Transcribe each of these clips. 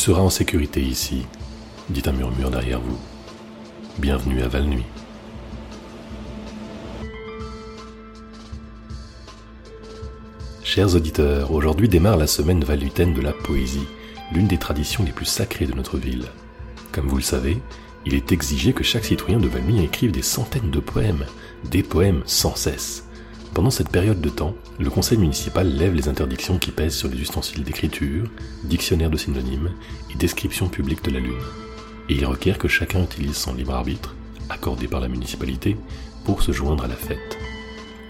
seras en sécurité ici, dit un murmure derrière vous. Bienvenue à Valnuit. Chers auditeurs, aujourd'hui démarre la semaine valutaine de la poésie, l'une des traditions les plus sacrées de notre ville. Comme vous le savez, il est exigé que chaque citoyen de Valmy écrive des centaines de poèmes, des poèmes sans cesse. Pendant cette période de temps, le conseil municipal lève les interdictions qui pèsent sur les ustensiles d'écriture, dictionnaire de synonymes et description publique de la Lune. Et il requiert que chacun utilise son libre arbitre, accordé par la municipalité, pour se joindre à la fête.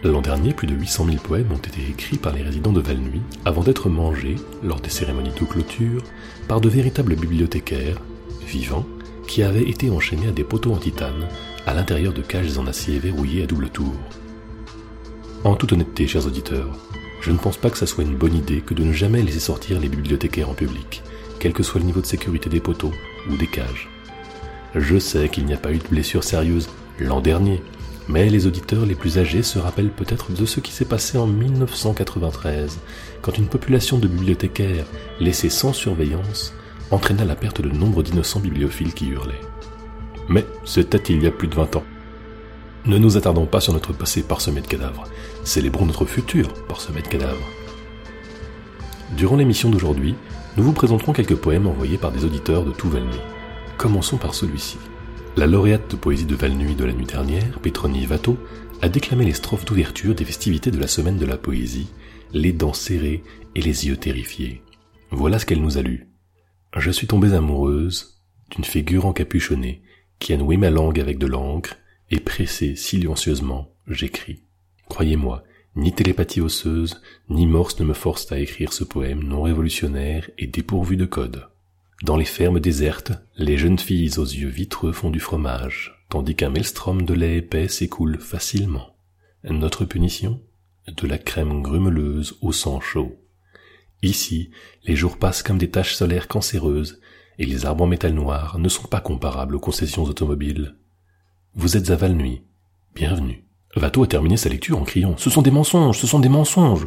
L'an dernier, plus de 800 000 poèmes ont été écrits par les résidents de Valnuy avant d'être mangés, lors des cérémonies de clôture, par de véritables bibliothécaires, vivants, qui avaient été enchaînés à des poteaux en titane, à l'intérieur de cages en acier verrouillées à double tour. En toute honnêteté, chers auditeurs, je ne pense pas que ça soit une bonne idée que de ne jamais laisser sortir les bibliothécaires en public, quel que soit le niveau de sécurité des poteaux ou des cages. Je sais qu'il n'y a pas eu de blessures sérieuses l'an dernier, mais les auditeurs les plus âgés se rappellent peut-être de ce qui s'est passé en 1993, quand une population de bibliothécaires laissés sans surveillance entraîna la perte de nombre d'innocents bibliophiles qui hurlaient. Mais c'était il y a plus de 20 ans. Ne nous attardons pas sur notre passé parsemé de cadavres, célébrons notre futur parsemé de cadavres. Durant l'émission d'aujourd'hui, nous vous présenterons quelques poèmes envoyés par des auditeurs de tout Valnuy. Commençons par celui-ci. La lauréate de poésie de Valnuy de la nuit dernière, Petronie Vato, a déclamé les strophes d'ouverture des festivités de la semaine de la poésie, les dents serrées et les yeux terrifiés. Voilà ce qu'elle nous a lu. Je suis tombée amoureuse d'une figure encapuchonnée qui a noué ma langue avec de l'encre et pressée silencieusement, j'écris. Croyez-moi, ni télépathie osseuse, ni morse ne me forcent à écrire ce poème non révolutionnaire et dépourvu de code. Dans les fermes désertes, les jeunes filles aux yeux vitreux font du fromage, tandis qu'un maelstrom de lait épais s'écoule facilement. Notre punition? De la crème grumeleuse au sang chaud. Ici, les jours passent comme des taches solaires cancéreuses, et les arbres en métal noir ne sont pas comparables aux concessions automobiles. Vous êtes à Valnuy. Bienvenue. Vato a terminé sa lecture en criant ⁇ Ce sont des mensonges, ce sont des mensonges !⁇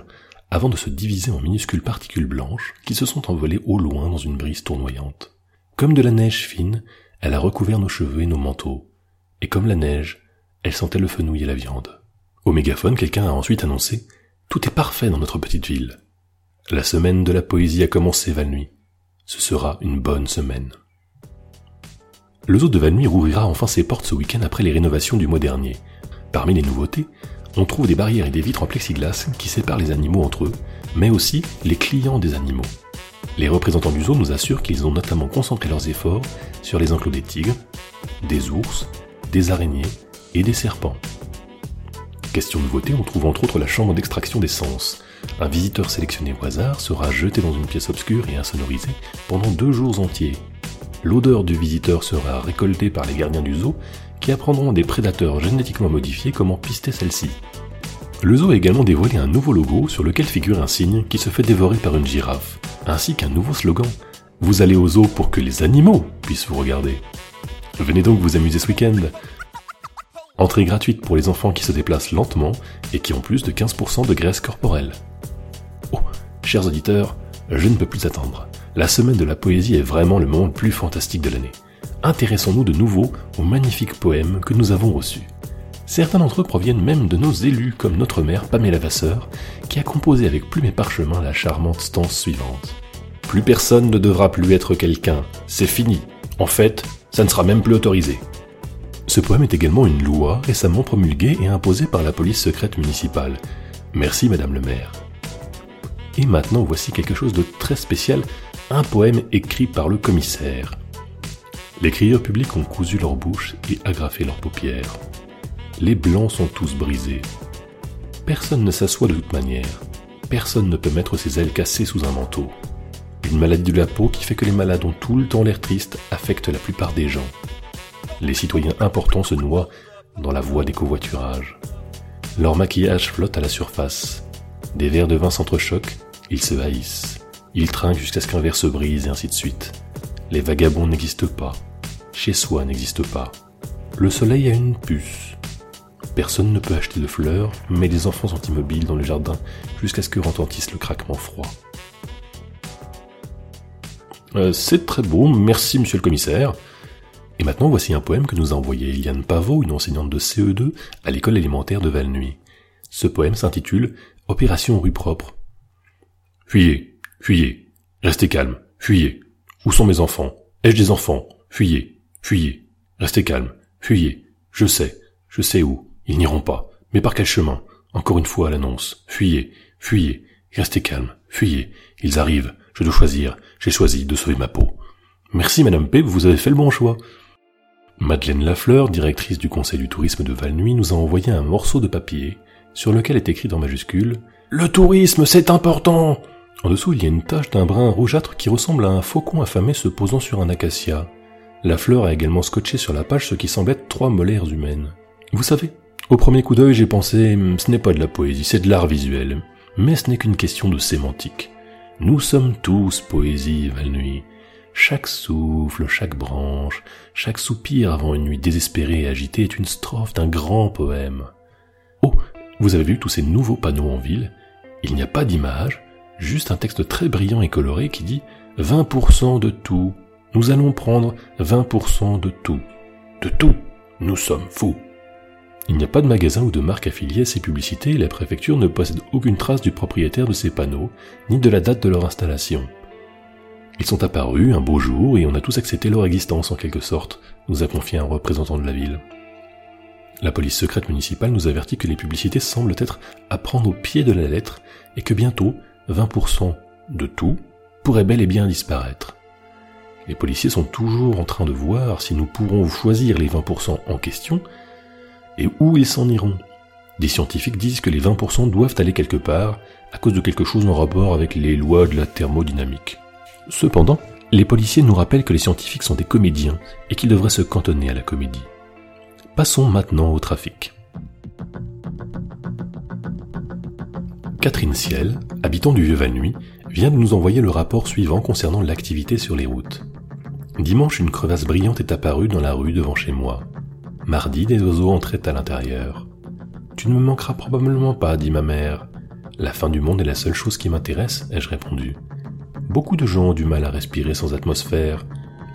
avant de se diviser en minuscules particules blanches qui se sont envolées au loin dans une brise tournoyante. Comme de la neige fine, elle a recouvert nos cheveux et nos manteaux, et comme la neige, elle sentait le fenouil et la viande. Au mégaphone, quelqu'un a ensuite annoncé ⁇ Tout est parfait dans notre petite ville. La semaine de la poésie a commencé Valnuy. Ce sera une bonne semaine. Le zoo de Valnuy rouvrira enfin ses portes ce week-end après les rénovations du mois dernier. Parmi les nouveautés, on trouve des barrières et des vitres en plexiglas qui séparent les animaux entre eux, mais aussi les clients des animaux. Les représentants du zoo nous assurent qu'ils ont notamment concentré leurs efforts sur les enclos des tigres, des ours, des araignées et des serpents. Question nouveauté, on trouve entre autres la chambre d'extraction d'essence. Un visiteur sélectionné au hasard sera jeté dans une pièce obscure et insonorisée pendant deux jours entiers. L'odeur du visiteur sera récoltée par les gardiens du zoo qui apprendront des prédateurs génétiquement modifiés comment pister celle-ci. Le zoo a également dévoilé un nouveau logo sur lequel figure un signe qui se fait dévorer par une girafe, ainsi qu'un nouveau slogan. Vous allez au zoo pour que les animaux puissent vous regarder. Venez donc vous amuser ce week-end. Entrée gratuite pour les enfants qui se déplacent lentement et qui ont plus de 15% de graisse corporelle. Oh, chers auditeurs, je ne peux plus attendre. La semaine de la poésie est vraiment le moment le plus fantastique de l'année intéressons-nous de nouveau aux magnifiques poèmes que nous avons reçus. Certains d'entre eux proviennent même de nos élus, comme notre mère Pamela Vasseur, qui a composé avec plume et parchemin la charmante stance suivante. Plus personne ne devra plus être quelqu'un, c'est fini. En fait, ça ne sera même plus autorisé. Ce poème est également une loi récemment promulguée et imposée par la police secrète municipale. Merci Madame le maire. Et maintenant voici quelque chose de très spécial, un poème écrit par le commissaire. Les crieurs publics ont cousu leurs bouches et agrafé leurs paupières. Les blancs sont tous brisés. Personne ne s'assoit de toute manière. Personne ne peut mettre ses ailes cassées sous un manteau. Une maladie de la peau qui fait que les malades ont tout le temps l'air triste affecte la plupart des gens. Les citoyens importants se noient dans la voie des covoiturages. Leur maquillage flotte à la surface. Des verres de vin s'entrechoquent, ils se haïssent. Ils trinquent jusqu'à ce qu'un verre se brise et ainsi de suite. Les vagabonds n'existent pas chez soi n'existe pas. Le soleil a une puce. Personne ne peut acheter de fleurs, mais les enfants sont immobiles dans le jardin jusqu'à ce que retentisse le craquement froid. Euh, c'est très beau, merci monsieur le commissaire. Et maintenant, voici un poème que nous a envoyé Eliane Pavot, une enseignante de CE2 à l'école élémentaire de Valnuy. Ce poème s'intitule Opération rue propre. Fuyez, fuyez, restez calme, fuyez. Où sont mes enfants? Ai-je des enfants? Fuyez, fuyez, restez calme, fuyez. Je sais, je sais où. Ils n'iront pas. Mais par quel chemin? Encore une fois l'annonce. Fuyez, fuyez, restez calme, fuyez. Ils arrivent. Je dois choisir. J'ai choisi de sauver ma peau. Merci Madame P, vous avez fait le bon choix. Madeleine Lafleur, directrice du conseil du tourisme de Valnuy, nous a envoyé un morceau de papier sur lequel est écrit en majuscule Le tourisme, c'est important En dessous, il y a une tache d'un brun rougeâtre qui ressemble à un faucon affamé se posant sur un acacia. La fleur a également scotché sur la page ce qui semble être trois molaires humaines. Vous savez, au premier coup d'œil, j'ai pensé ce n'est pas de la poésie, c'est de l'art visuel. Mais ce n'est qu'une question de sémantique. Nous sommes tous poésie, Valnuy. Chaque souffle, chaque branche, chaque soupir avant une nuit désespérée et agitée est une strophe d'un grand poème. Oh, vous avez vu tous ces nouveaux panneaux en ville? Il n'y a pas d'image, juste un texte très brillant et coloré qui dit 20% de tout. Nous allons prendre 20% de tout. De tout. Nous sommes fous. Il n'y a pas de magasin ou de marque affiliée à ces publicités et la préfecture ne possède aucune trace du propriétaire de ces panneaux, ni de la date de leur installation. Ils sont apparus un beau jour et on a tous accepté leur existence en quelque sorte, nous a confié un représentant de la ville. La police secrète municipale nous avertit que les publicités semblent être à prendre au pied de la lettre et que bientôt 20% de tout pourrait bel et bien disparaître. Les policiers sont toujours en train de voir si nous pourrons choisir les 20% en question et où ils s'en iront. Des scientifiques disent que les 20% doivent aller quelque part à cause de quelque chose en rapport avec les lois de la thermodynamique. Cependant, les policiers nous rappellent que les scientifiques sont des comédiens et qu'ils devraient se cantonner à la comédie. Passons maintenant au trafic. Catherine Ciel, habitant du Vieux-Valnuy, vient de nous envoyer le rapport suivant concernant l'activité sur les routes. Dimanche, une crevasse brillante est apparue dans la rue devant chez moi. Mardi, des oiseaux entraient à l'intérieur. Tu ne me manqueras probablement pas, dit ma mère. La fin du monde est la seule chose qui m'intéresse, ai-je répondu. Beaucoup de gens ont du mal à respirer sans atmosphère,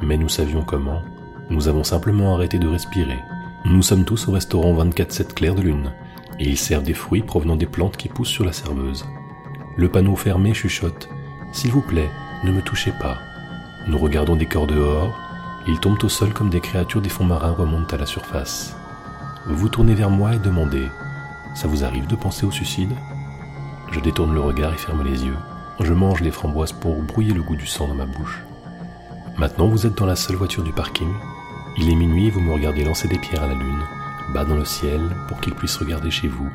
mais nous savions comment. Nous avons simplement arrêté de respirer. Nous sommes tous au restaurant 24-7 clair de lune, et il sert des fruits provenant des plantes qui poussent sur la serveuse. Le panneau fermé chuchote S'il vous plaît, ne me touchez pas. Nous regardons des corps dehors, ils tombent au sol comme des créatures des fonds marins remontent à la surface. Vous tournez vers moi et demandez Ça vous arrive de penser au suicide? Je détourne le regard et ferme les yeux. Je mange les framboises pour brouiller le goût du sang dans ma bouche. Maintenant, vous êtes dans la seule voiture du parking. Il est minuit et vous me regardez lancer des pierres à la lune, bas dans le ciel, pour qu'il puisse regarder chez vous.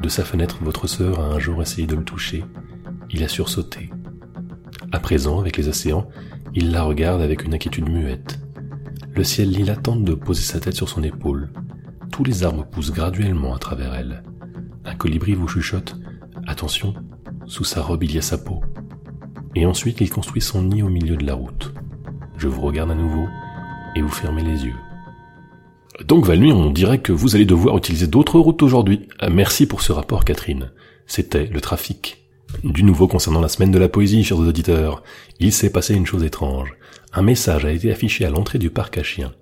De sa fenêtre, votre sœur a un jour essayé de le toucher. Il a sursauté. À présent, avec les océans, il la regarde avec une inquiétude muette. Le ciel lila tente de poser sa tête sur son épaule. Tous les arbres poussent graduellement à travers elle. Un colibri vous chuchote Attention, sous sa robe, il y a sa peau. Et ensuite, il construit son nid au milieu de la route. Je vous regarde à nouveau et vous fermez les yeux. Donc Valnuy, on dirait que vous allez devoir utiliser d'autres routes aujourd'hui. Euh, merci pour ce rapport, Catherine. C'était le trafic. Du nouveau concernant la semaine de la poésie, chers auditeurs. Il s'est passé une chose étrange. Un message a été affiché à l'entrée du parc à chiens.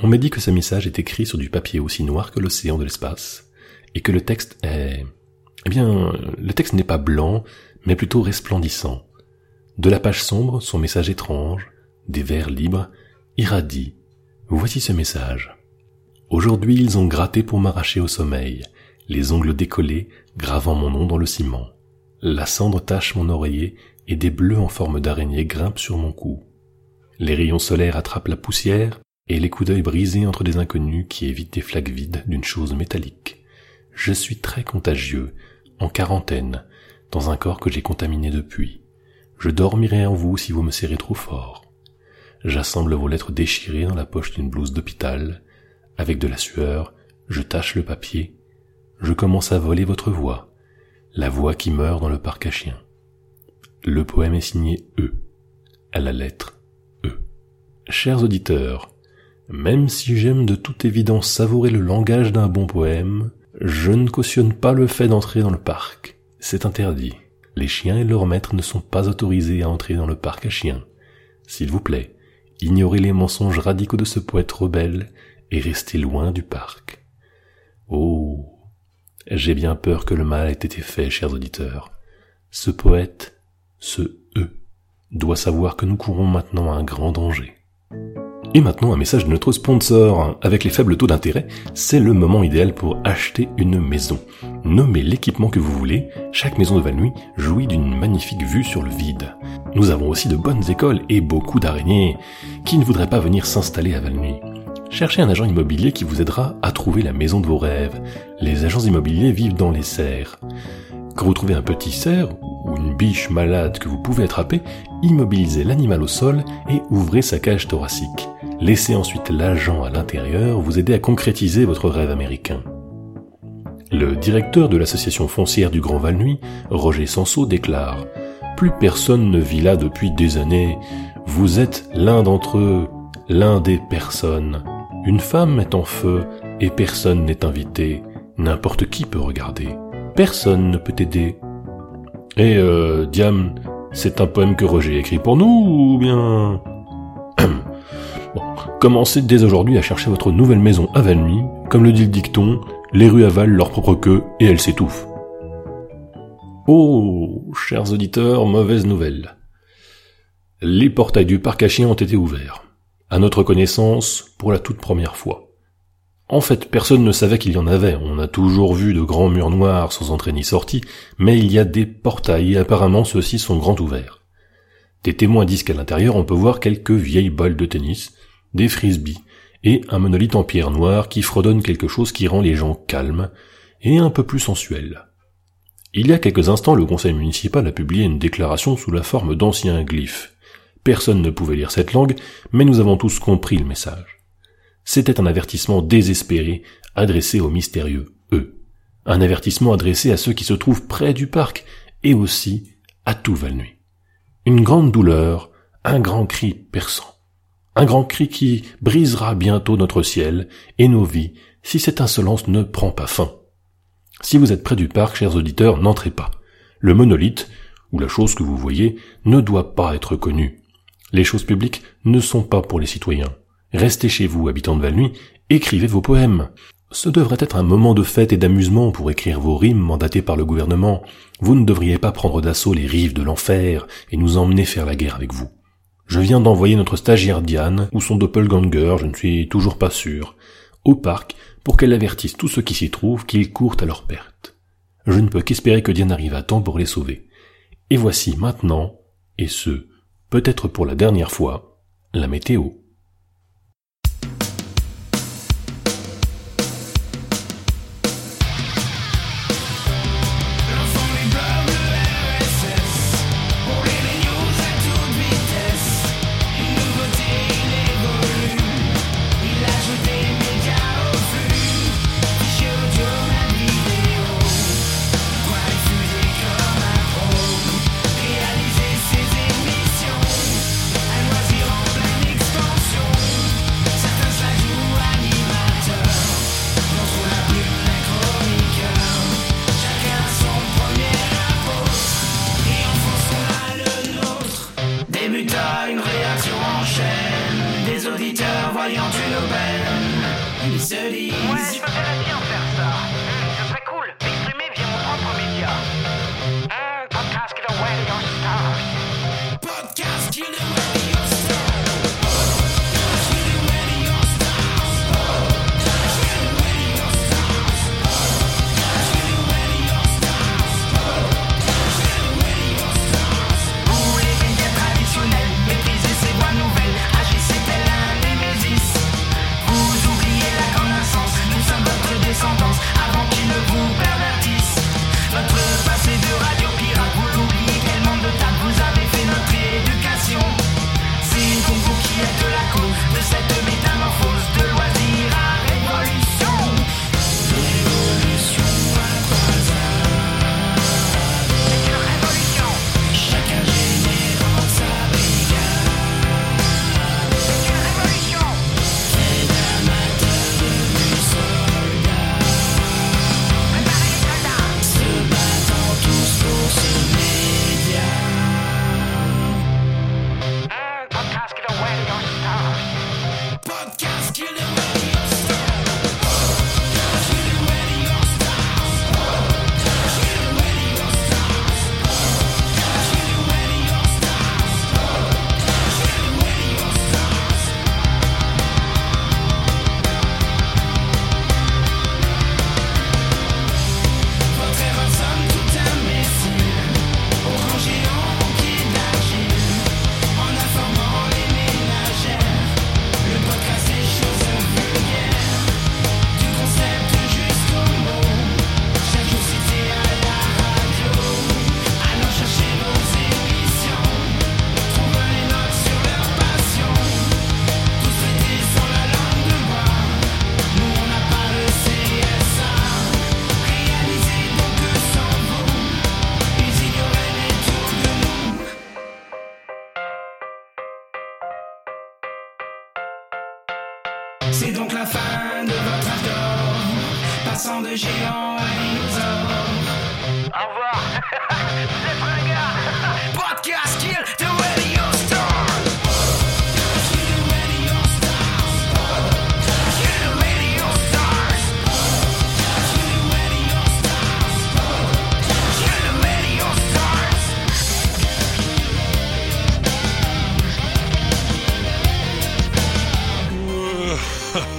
On m'a dit que ce message est écrit sur du papier aussi noir que l'océan de l'espace, et que le texte est eh bien, le texte n'est pas blanc, mais plutôt resplendissant. De la page sombre, son message étrange, des vers libres, irradie. Voici ce message. Aujourd'hui ils ont gratté pour m'arracher au sommeil, les ongles décollés, gravant mon nom dans le ciment. La cendre tache mon oreiller et des bleus en forme d'araignée grimpent sur mon cou. Les rayons solaires attrapent la poussière et les coups d'œil brisés entre des inconnus qui évitent des flaques vides d'une chose métallique. Je suis très contagieux, en quarantaine, dans un corps que j'ai contaminé depuis. Je dormirai en vous si vous me serrez trop fort. J'assemble vos lettres déchirées dans la poche d'une blouse d'hôpital. Avec de la sueur, je tâche le papier. Je commence à voler votre voix, la voix qui meurt dans le parc à chiens. Le poème est signé E, à la lettre E. Chers auditeurs, même si j'aime de toute évidence savourer le langage d'un bon poème, je ne cautionne pas le fait d'entrer dans le parc. C'est interdit. Les chiens et leurs maîtres ne sont pas autorisés à entrer dans le parc à chiens. S'il vous plaît, ignorez les mensonges radicaux de ce poète rebelle et restez loin du parc. Oh, j'ai bien peur que le mal ait été fait, chers auditeurs. Ce poète, ce E, doit savoir que nous courons maintenant un grand danger. Et maintenant un message de notre sponsor. Avec les faibles taux d'intérêt, c'est le moment idéal pour acheter une maison. Nommez l'équipement que vous voulez, chaque maison de Valnuy jouit d'une magnifique vue sur le vide. Nous avons aussi de bonnes écoles et beaucoup d'araignées. Qui ne voudrait pas venir s'installer à Valnuy Cherchez un agent immobilier qui vous aidera à trouver la maison de vos rêves. Les agents immobiliers vivent dans les serres. Quand vous trouvez un petit cerf ou une biche malade que vous pouvez attraper, immobilisez l'animal au sol et ouvrez sa cage thoracique. Laissez ensuite l'agent à l'intérieur vous aider à concrétiser votre rêve américain. Le directeur de l'association foncière du Grand Val-Nuit, Roger Sanso, déclare Plus personne ne vit là depuis des années. Vous êtes l'un d'entre eux, l'un des personnes. Une femme est en feu et personne n'est invité. N'importe qui peut regarder. Personne ne peut aider. Et euh, Diam, c'est un poème que Roger écrit pour nous ou bien? Bon, Commencez dès aujourd'hui à chercher votre nouvelle maison à Valmy. Comme le dit le dicton, les rues avalent leur propre queue et elles s'étouffent. Oh, chers auditeurs, mauvaise nouvelle. Les portails du parc à chiens ont été ouverts. À notre connaissance, pour la toute première fois. En fait, personne ne savait qu'il y en avait, on a toujours vu de grands murs noirs sans entrée ni sortie, mais il y a des portails et apparemment ceux-ci sont grands ouverts. Des témoins disent qu'à l'intérieur on peut voir quelques vieilles balles de tennis, des frisbees, et un monolithe en pierre noire qui fredonne quelque chose qui rend les gens calmes et un peu plus sensuels. Il y a quelques instants, le conseil municipal a publié une déclaration sous la forme d'anciens glyphes. Personne ne pouvait lire cette langue, mais nous avons tous compris le message. C'était un avertissement désespéré adressé aux mystérieux eux. Un avertissement adressé à ceux qui se trouvent près du parc et aussi à tout Valnuy. Une grande douleur, un grand cri perçant. Un grand cri qui brisera bientôt notre ciel et nos vies si cette insolence ne prend pas fin. Si vous êtes près du parc, chers auditeurs, n'entrez pas. Le monolithe, ou la chose que vous voyez, ne doit pas être connu. Les choses publiques ne sont pas pour les citoyens. Restez chez vous, habitants de Valnuy, écrivez vos poèmes. Ce devrait être un moment de fête et d'amusement pour écrire vos rimes mandatées par le gouvernement. Vous ne devriez pas prendre d'assaut les rives de l'enfer et nous emmener faire la guerre avec vous. Je viens d'envoyer notre stagiaire Diane, ou son doppelganger, je ne suis toujours pas sûr, au parc pour qu'elle avertisse tous ceux qui s'y trouvent qu'ils courent à leur perte. Je ne peux qu'espérer que Diane arrive à temps pour les sauver. Et voici maintenant, et ce, peut-être pour la dernière fois, la météo.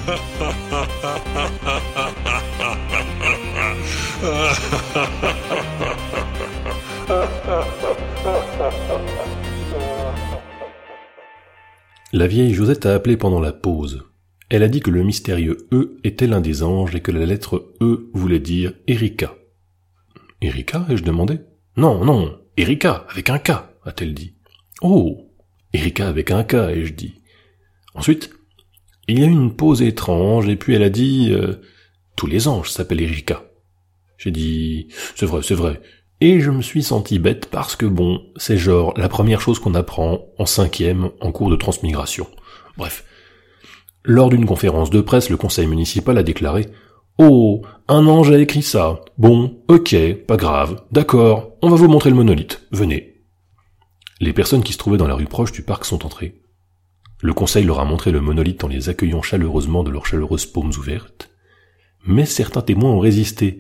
ha ha ha La vieille Josette a appelé pendant la pause. Elle a dit que le mystérieux E était l'un des anges et que la lettre E voulait dire Erika. Erika ai-je demandé? Non, non, Erika, avec un K, a-t-elle dit. Oh, Erika avec un K, ai-je dit. Ensuite, il y a eu une pause étrange et puis elle a dit euh, Tous les anges s'appellent Erika. J'ai dit C'est vrai, c'est vrai. Et je me suis senti bête parce que bon, c'est genre la première chose qu'on apprend en cinquième en cours de transmigration. Bref. Lors d'une conférence de presse, le conseil municipal a déclaré Oh, un ange a écrit ça. Bon, ok, pas grave, d'accord, on va vous montrer le monolithe, venez. Les personnes qui se trouvaient dans la rue proche du parc sont entrées. Le conseil leur a montré le monolithe en les accueillant chaleureusement de leurs chaleureuses paumes ouvertes. Mais certains témoins ont résisté.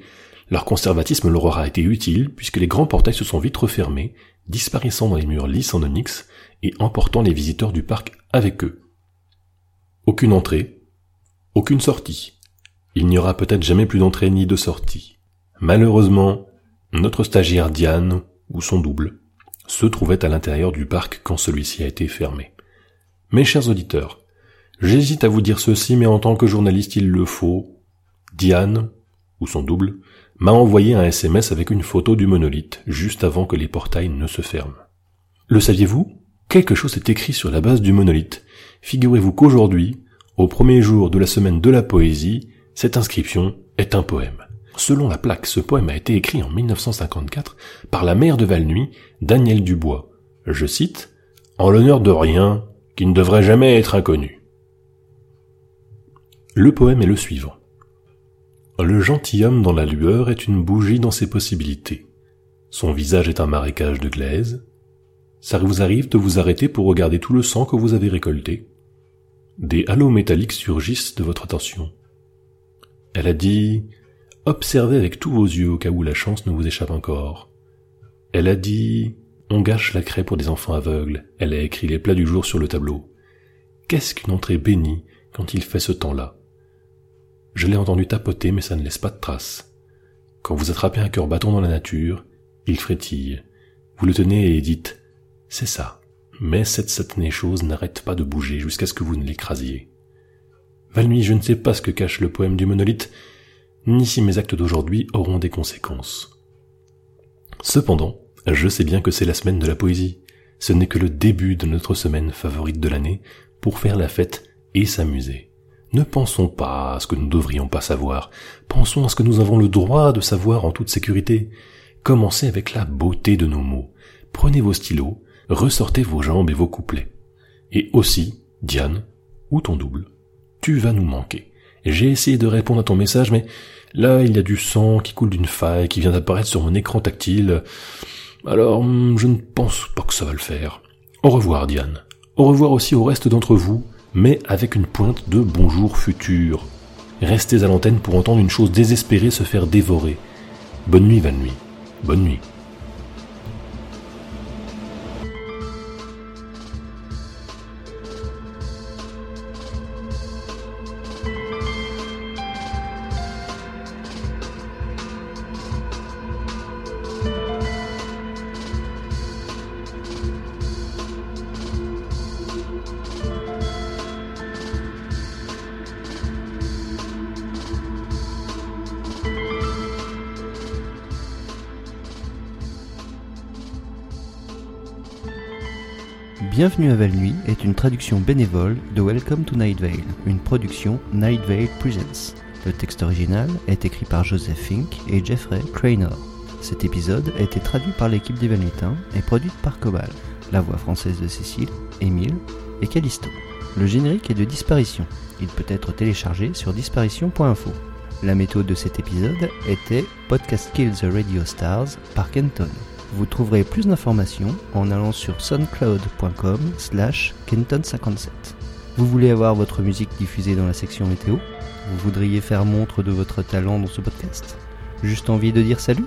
Leur conservatisme leur aura été utile puisque les grands portails se sont vite refermés, disparaissant dans les murs lisses en onyx et emportant les visiteurs du parc avec eux. Aucune entrée, aucune sortie. Il n'y aura peut-être jamais plus d'entrée ni de sortie. Malheureusement, notre stagiaire Diane, ou son double, se trouvait à l'intérieur du parc quand celui-ci a été fermé. Mes chers auditeurs, j'hésite à vous dire ceci, mais en tant que journaliste il le faut. Diane, ou son double, m'a envoyé un SMS avec une photo du monolithe, juste avant que les portails ne se ferment. Le saviez-vous? Quelque chose est écrit sur la base du monolithe. Figurez-vous qu'aujourd'hui, au premier jour de la semaine de la poésie, cette inscription est un poème. Selon la plaque, ce poème a été écrit en 1954 par la mère de Valnuy, Daniel Dubois. Je cite, En l'honneur de rien, qui ne devrait jamais être inconnu. Le poème est le suivant. Le gentilhomme dans la lueur est une bougie dans ses possibilités. Son visage est un marécage de glaise. Ça vous arrive de vous arrêter pour regarder tout le sang que vous avez récolté? Des halos métalliques surgissent de votre attention. Elle a dit Observez avec tous vos yeux au cas où la chance ne vous échappe encore. Elle a dit On gâche la craie pour des enfants aveugles. Elle a écrit les plats du jour sur le tableau. Qu'est-ce qu'une entrée bénie quand il fait ce temps-là? Je l'ai entendu tapoter, mais ça ne laisse pas de traces. Quand vous attrapez un cœur bâton dans la nature, il frétille. Vous le tenez et dites C'est ça. Mais cette satanée chose n'arrête pas de bouger jusqu'à ce que vous ne l'écrasiez. Valnuy, je ne sais pas ce que cache le poème du monolithe, ni si mes actes d'aujourd'hui auront des conséquences. Cependant, je sais bien que c'est la semaine de la poésie. Ce n'est que le début de notre semaine favorite de l'année pour faire la fête et s'amuser. Ne pensons pas à ce que nous ne devrions pas savoir. Pensons à ce que nous avons le droit de savoir en toute sécurité. Commencez avec la beauté de nos mots. Prenez vos stylos, ressortez vos jambes et vos couplets. Et aussi, Diane, ou ton double, tu vas nous manquer. J'ai essayé de répondre à ton message, mais là, il y a du sang qui coule d'une faille qui vient d'apparaître sur mon écran tactile. Alors, hum, je ne pense pas que ça va le faire. Au revoir, Diane. Au revoir aussi au reste d'entre vous, mais avec une pointe de bonjour futur. Restez à l'antenne pour entendre une chose désespérée se faire dévorer. Bonne nuit, Van Nuit. Bonne nuit. Bienvenue à Valnuy est une traduction bénévole de Welcome to Night Vale, une production Night Vale Presents. Le texte original est écrit par Joseph Fink et Jeffrey Cranor. Cet épisode a été traduit par l'équipe des Valnutins et produite par Cobal. La voix française de Cécile, Émile et Callisto. Le générique est de Disparition. Il peut être téléchargé sur disparition.info. La méthode de cet épisode était Podcast Kill the Radio Stars par Kenton. Vous trouverez plus d'informations en allant sur soundcloud.com slash kenton57. Vous voulez avoir votre musique diffusée dans la section météo? Vous voudriez faire montre de votre talent dans ce podcast? Juste envie de dire salut?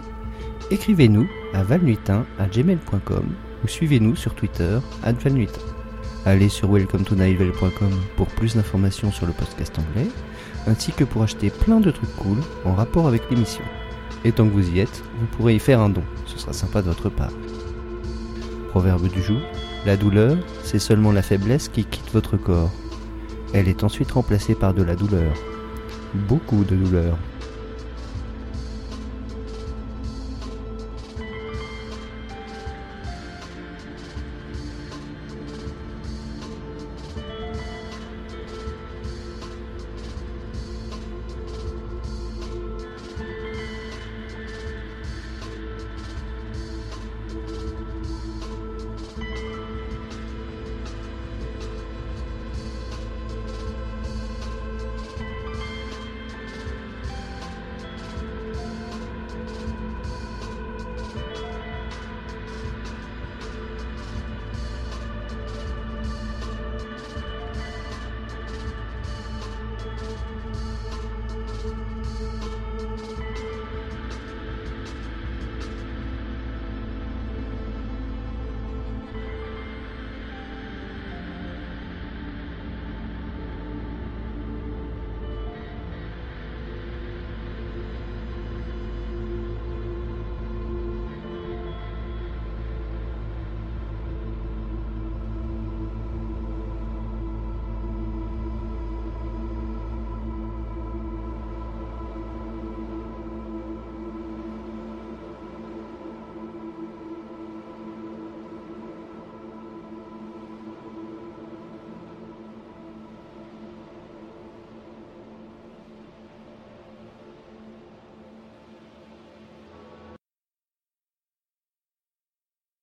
Écrivez-nous à valnuitin@gmail.com ou suivez-nous sur Twitter @valnuitin. Allez sur welcometonivel.com pour plus d'informations sur le podcast anglais, ainsi que pour acheter plein de trucs cool en rapport avec l'émission. Et tant que vous y êtes, vous pourrez y faire un don, ce sera sympa de votre part. Proverbe du jour, la douleur, c'est seulement la faiblesse qui quitte votre corps. Elle est ensuite remplacée par de la douleur. Beaucoup de douleur.